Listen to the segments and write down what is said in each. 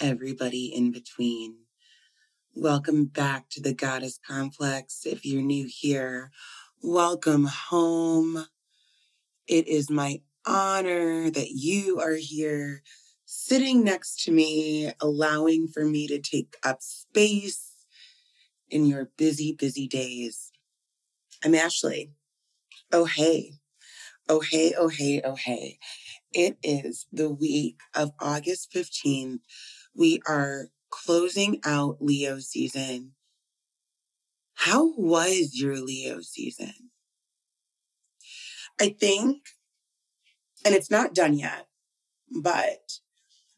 everybody in between. Welcome back to the Goddess Complex. If you're new here, welcome home. It is my honor that you are here sitting next to me, allowing for me to take up space in your busy, busy days. I'm Ashley. Oh, hey. Oh, hey, oh, hey, oh, hey. It is the week of August 15th. We are closing out Leo season. How was your Leo season? I think, and it's not done yet, but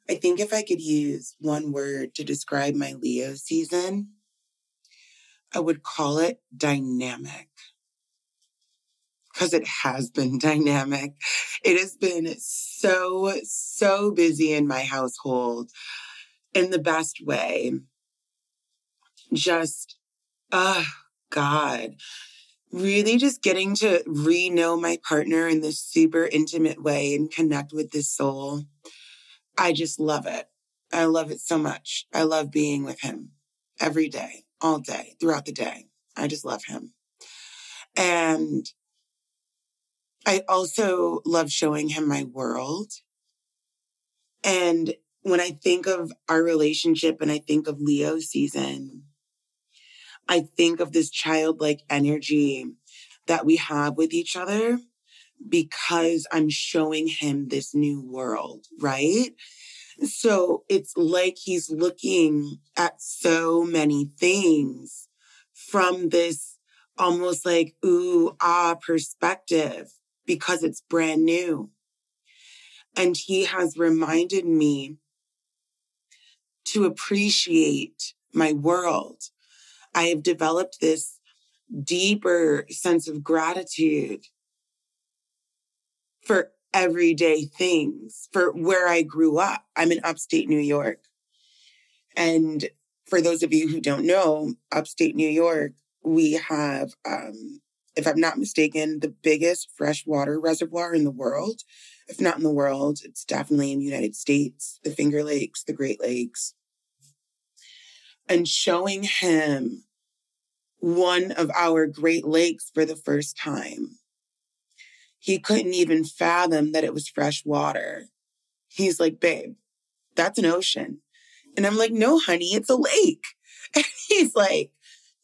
I think if I could use one word to describe my Leo season, I would call it dynamic because it has been dynamic. It has been so, so busy in my household in the best way. Just, oh God, really just getting to re know my partner in this super intimate way and connect with this soul. I just love it. I love it so much. I love being with him every day, all day, throughout the day. I just love him. And I also love showing him my world. And when I think of our relationship and I think of Leo season, I think of this childlike energy that we have with each other because I'm showing him this new world, right? So it's like he's looking at so many things from this almost like ooh ah perspective because it's brand new. And he has reminded me to appreciate my world. I have developed this deeper sense of gratitude for everyday things, for where I grew up. I'm in upstate New York. And for those of you who don't know, upstate New York, we have, um, if I'm not mistaken, the biggest freshwater reservoir in the world. If not in the world, it's definitely in the United States, the Finger Lakes, the Great Lakes. And showing him one of our Great Lakes for the first time. He couldn't even fathom that it was fresh water. He's like, babe, that's an ocean. And I'm like, no, honey, it's a lake. And he's like,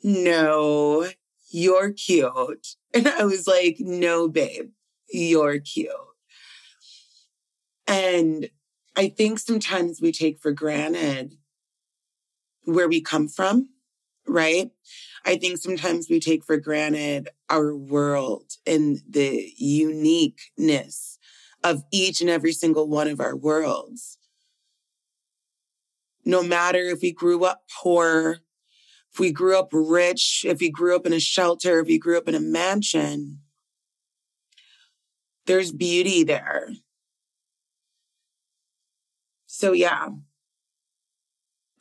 no, you're cute. And I was like, no, babe, you're cute. And I think sometimes we take for granted where we come from, right? I think sometimes we take for granted our world and the uniqueness of each and every single one of our worlds. No matter if we grew up poor, if we grew up rich, if we grew up in a shelter, if we grew up in a mansion, there's beauty there. So, yeah,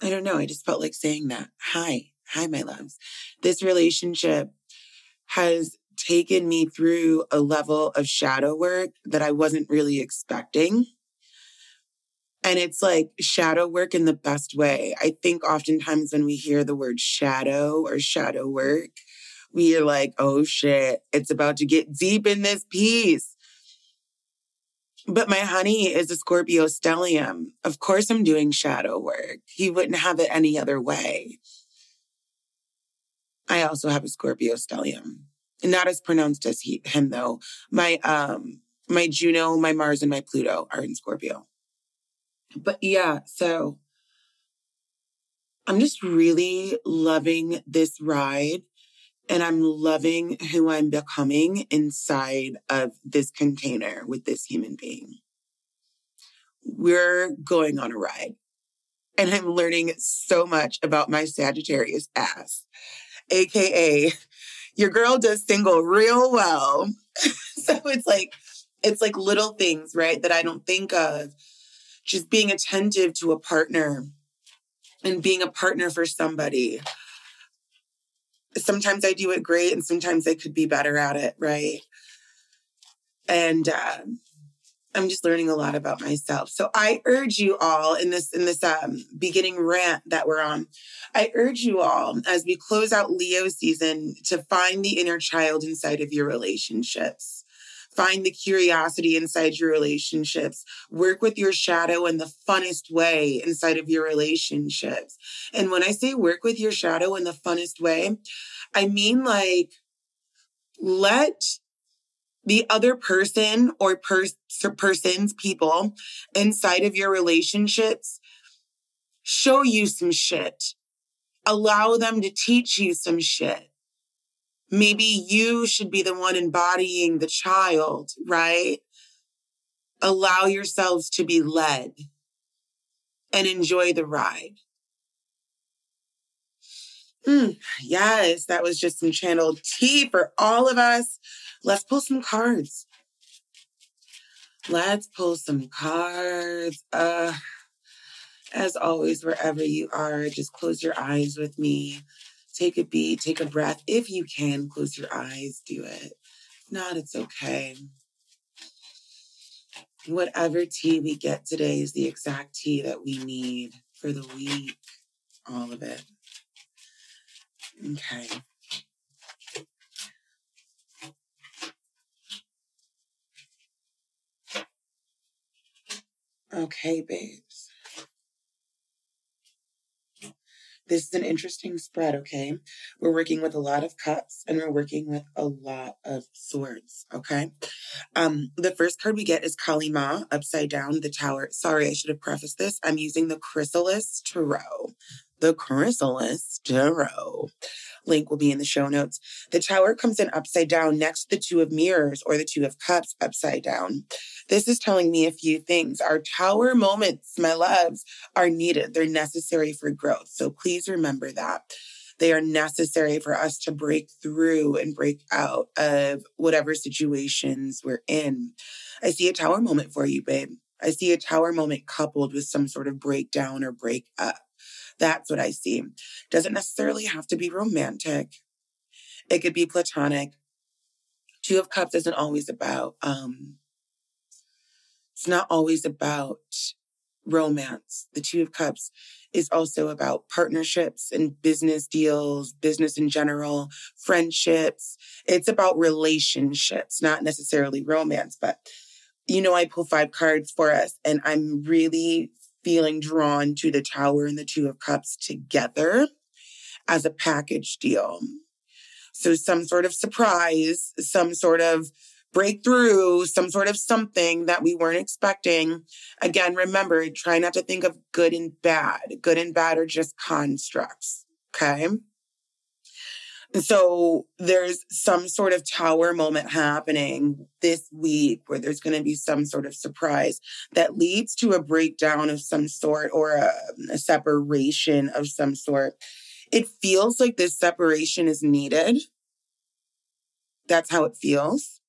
I don't know. I just felt like saying that. Hi, hi, my loves. This relationship has taken me through a level of shadow work that I wasn't really expecting. And it's like shadow work in the best way. I think oftentimes when we hear the word shadow or shadow work, we are like, oh shit, it's about to get deep in this piece. But my honey is a Scorpio stellium. Of course, I'm doing shadow work. He wouldn't have it any other way. I also have a Scorpio stellium. Not as pronounced as he, him though. My um my Juno, my Mars, and my Pluto are in Scorpio. But yeah, so I'm just really loving this ride and I'm loving who I'm becoming inside of this container with this human being. We're going on a ride and I'm learning so much about my Sagittarius ass, AKA your girl does single real well. so it's like, it's like little things, right, that I don't think of. Just being attentive to a partner and being a partner for somebody. Sometimes I do it great and sometimes I could be better at it, right? And uh, I'm just learning a lot about myself. So I urge you all in this in this um, beginning rant that we're on. I urge you all as we close out Leo season to find the inner child inside of your relationships. Find the curiosity inside your relationships. Work with your shadow in the funnest way inside of your relationships. And when I say work with your shadow in the funnest way, I mean like let the other person or pers- persons, people inside of your relationships show you some shit. Allow them to teach you some shit. Maybe you should be the one embodying the child, right? Allow yourselves to be led and enjoy the ride. Mm, yes, that was just some channeled tea for all of us. Let's pull some cards. Let's pull some cards. Uh, as always, wherever you are, just close your eyes with me. Take a beat, take a breath. If you can, close your eyes, do it. Not, it's okay. Whatever tea we get today is the exact tea that we need for the week. All of it. Okay. Okay, babes. This is an interesting spread, okay? We're working with a lot of cups and we're working with a lot of swords, okay? Um, the first card we get is Kali Ma, upside down, the tower. Sorry, I should have prefaced this. I'm using the Chrysalis Tarot. The Chrysalis Tarot. Link will be in the show notes. The tower comes in upside down next to the two of mirrors or the two of cups upside down. This is telling me a few things. Our tower moments, my loves, are needed. They're necessary for growth. So please remember that. They are necessary for us to break through and break out of whatever situations we're in. I see a tower moment for you, babe. I see a tower moment coupled with some sort of breakdown or break up. That's what I see. Doesn't necessarily have to be romantic. It could be platonic. Two of Cups isn't always about, um, it's not always about romance. The Two of Cups is also about partnerships and business deals, business in general, friendships. It's about relationships, not necessarily romance, but you know, I pull five cards for us and I'm really feeling drawn to the Tower and the Two of Cups together as a package deal. So, some sort of surprise, some sort of breakthrough, some sort of something that we weren't expecting. Again, remember, try not to think of good and bad. Good and bad are just constructs. Okay. So there's some sort of tower moment happening this week where there's going to be some sort of surprise that leads to a breakdown of some sort or a, um, a separation of some sort. It feels like this separation is needed. That's how it feels.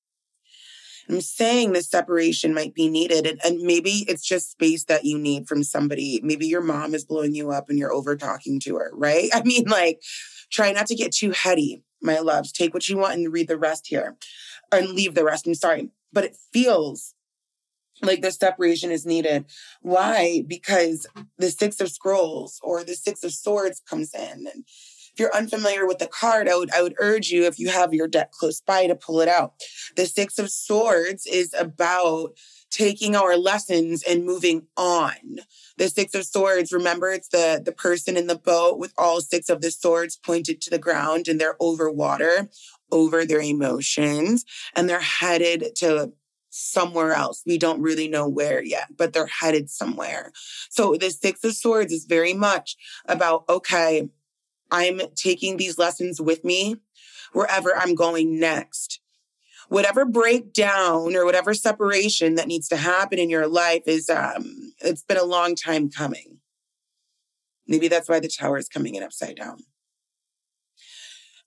I'm saying this separation might be needed, and, and, maybe it's just space that you need from somebody. Maybe your mom is blowing you up and you're over talking to her, right? I mean, like, Try not to get too heady, my loves. Take what you want and read the rest here and leave the rest. I'm sorry, but it feels like this separation is needed. Why? Because the Six of Scrolls or the Six of Swords comes in. And if you're unfamiliar with the card, I would, I would urge you, if you have your deck close by, to pull it out. The Six of Swords is about taking our lessons and moving on. The six of swords, remember it's the, the person in the boat with all six of the swords pointed to the ground and they're over water, over their emotions, and they're headed to somewhere else. We don't really know where yet, but they're headed somewhere. So the six of swords is very much about, okay, I'm taking these lessons with me wherever I'm going next whatever breakdown or whatever separation that needs to happen in your life is um it's been a long time coming maybe that's why the tower is coming in upside down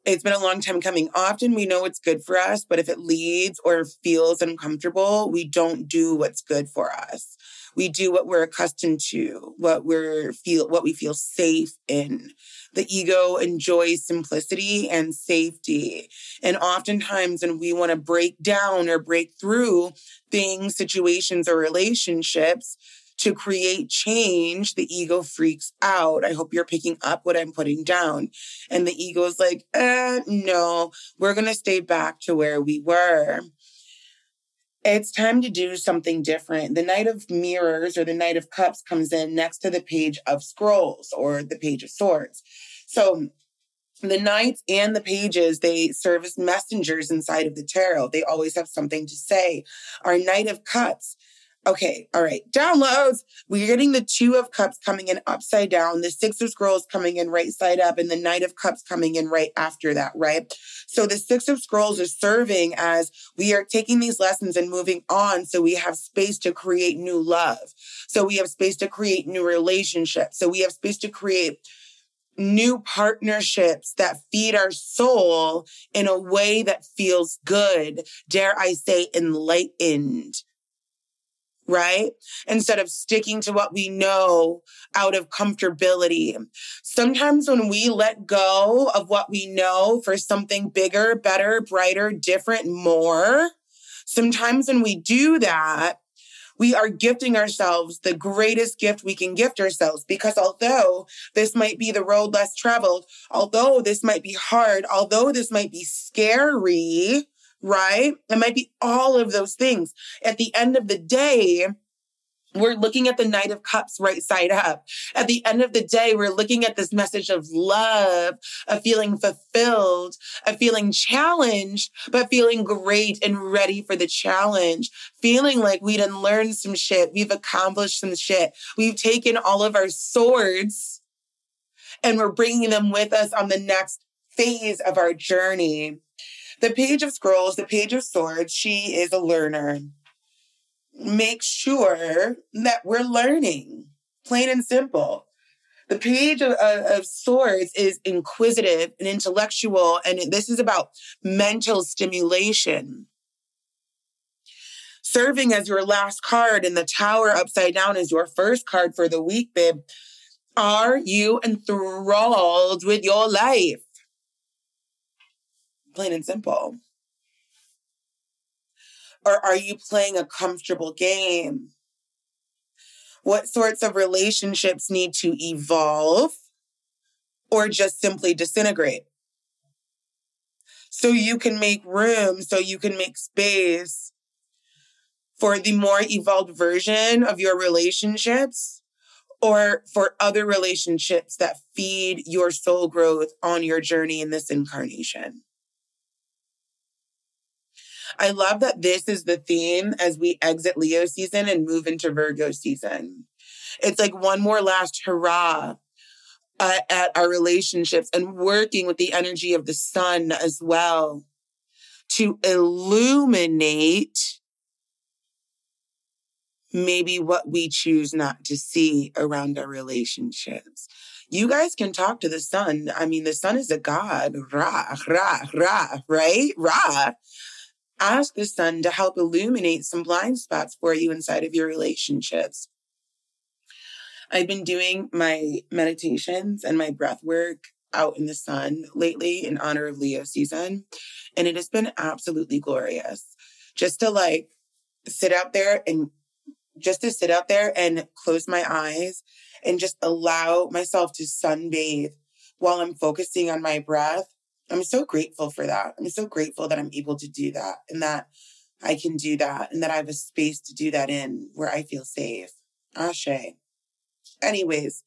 it's been a long time coming. Often we know it's good for us, but if it leads or feels uncomfortable, we don't do what's good for us. We do what we're accustomed to, what we're feel what we feel safe in. The ego enjoys simplicity and safety. And oftentimes when we want to break down or break through things, situations, or relationships, to create change, the ego freaks out. I hope you're picking up what I'm putting down. And the ego is like, eh, no, we're going to stay back to where we were. It's time to do something different. The Knight of Mirrors or the Knight of Cups comes in next to the Page of Scrolls or the Page of Swords. So the knights and the pages they serve as messengers inside of the tarot they always have something to say our knight of cups Okay, all right. Downloads. We're getting the two of cups coming in upside down, the six of scrolls coming in right side up, and the knight of cups coming in right after that, right? So the six of scrolls is serving as we are taking these lessons and moving on so we have space to create new love. So we have space to create new relationships. So we have space to create new partnerships that feed our soul in a way that feels good, dare I say, enlightened right? Instead of sticking to what we know out of comfortability. Sometimes when we let go of what we know for something bigger, better, brighter, different, more, sometimes when we do that, we are gifting ourselves the greatest gift we can gift ourselves because although this might be the road less traveled, although this might be hard, although this might be scary, right? It might be all of those things. At the end of the day, we're looking at the Knight of Cups right side up. At the end of the day, we're looking at this message of love, of feeling fulfilled, of feeling challenged, but feeling great and ready for the challenge, feeling like we done learned some shit. We've accomplished some shit. We've taken all of our swords and we're bringing them with us on the next phase of our journey. The Page of Scrolls, the Page of Swords, she is a learner. Make sure that we're learning, plain and simple. The Page of, of Swords is inquisitive and intellectual, and this is about mental stimulation. Serving as your last card and the Tower upside down is your first card for the week, babe. Are you enthralled with your life? Plain and simple? Or are you playing a comfortable game? What sorts of relationships need to evolve or just simply disintegrate? So you can make room, so you can make space for the more evolved version of your relationships or for other relationships that feed your soul growth on your journey in this incarnation. I love that this is the theme as we exit Leo season and move into Virgo season. It's like one more last hurrah uh, at our relationships and working with the energy of the sun as well to illuminate maybe what we choose not to see around our relationships. You guys can talk to the sun. I mean, the sun is a god, Ra, Ra, Ra, right? Ra. Ask the sun to help illuminate some blind spots for you inside of your relationships. I've been doing my meditations and my breath work out in the sun lately in honor of Leo season. And it has been absolutely glorious just to like sit out there and just to sit out there and close my eyes and just allow myself to sunbathe while I'm focusing on my breath I'm so grateful for that. I'm so grateful that I'm able to do that and that I can do that and that I have a space to do that in where I feel safe. Ashe. Anyways,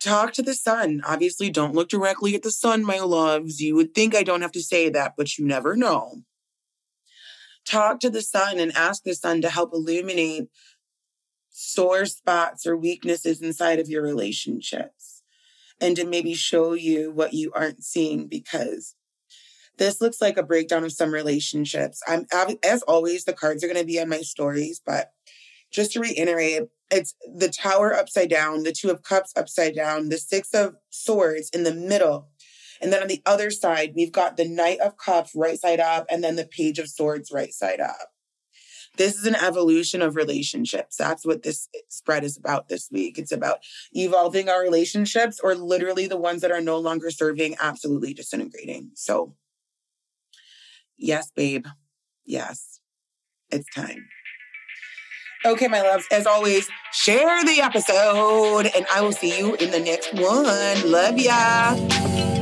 talk to the sun. Obviously, don't look directly at the sun, my loves. You would think I don't have to say that, but you never know. Talk to the sun and ask the sun to help illuminate sore spots or weaknesses inside of your relationships and to maybe show you what you aren't seeing because this looks like a breakdown of some relationships. I'm as always, the cards are going to be on my stories, but just to reiterate, it's the tower upside down, the two of cups upside down, the six of swords in the middle. And then on the other side, we've got the Knight of Cups right side up and then the Page of Swords right side up. This is an evolution of relationships. That's what this spread is about this week. It's about evolving our relationships or literally the ones that are no longer serving, absolutely disintegrating. So, yes, babe. Yes, it's time. Okay, my loves, as always, share the episode and I will see you in the next one. Love ya.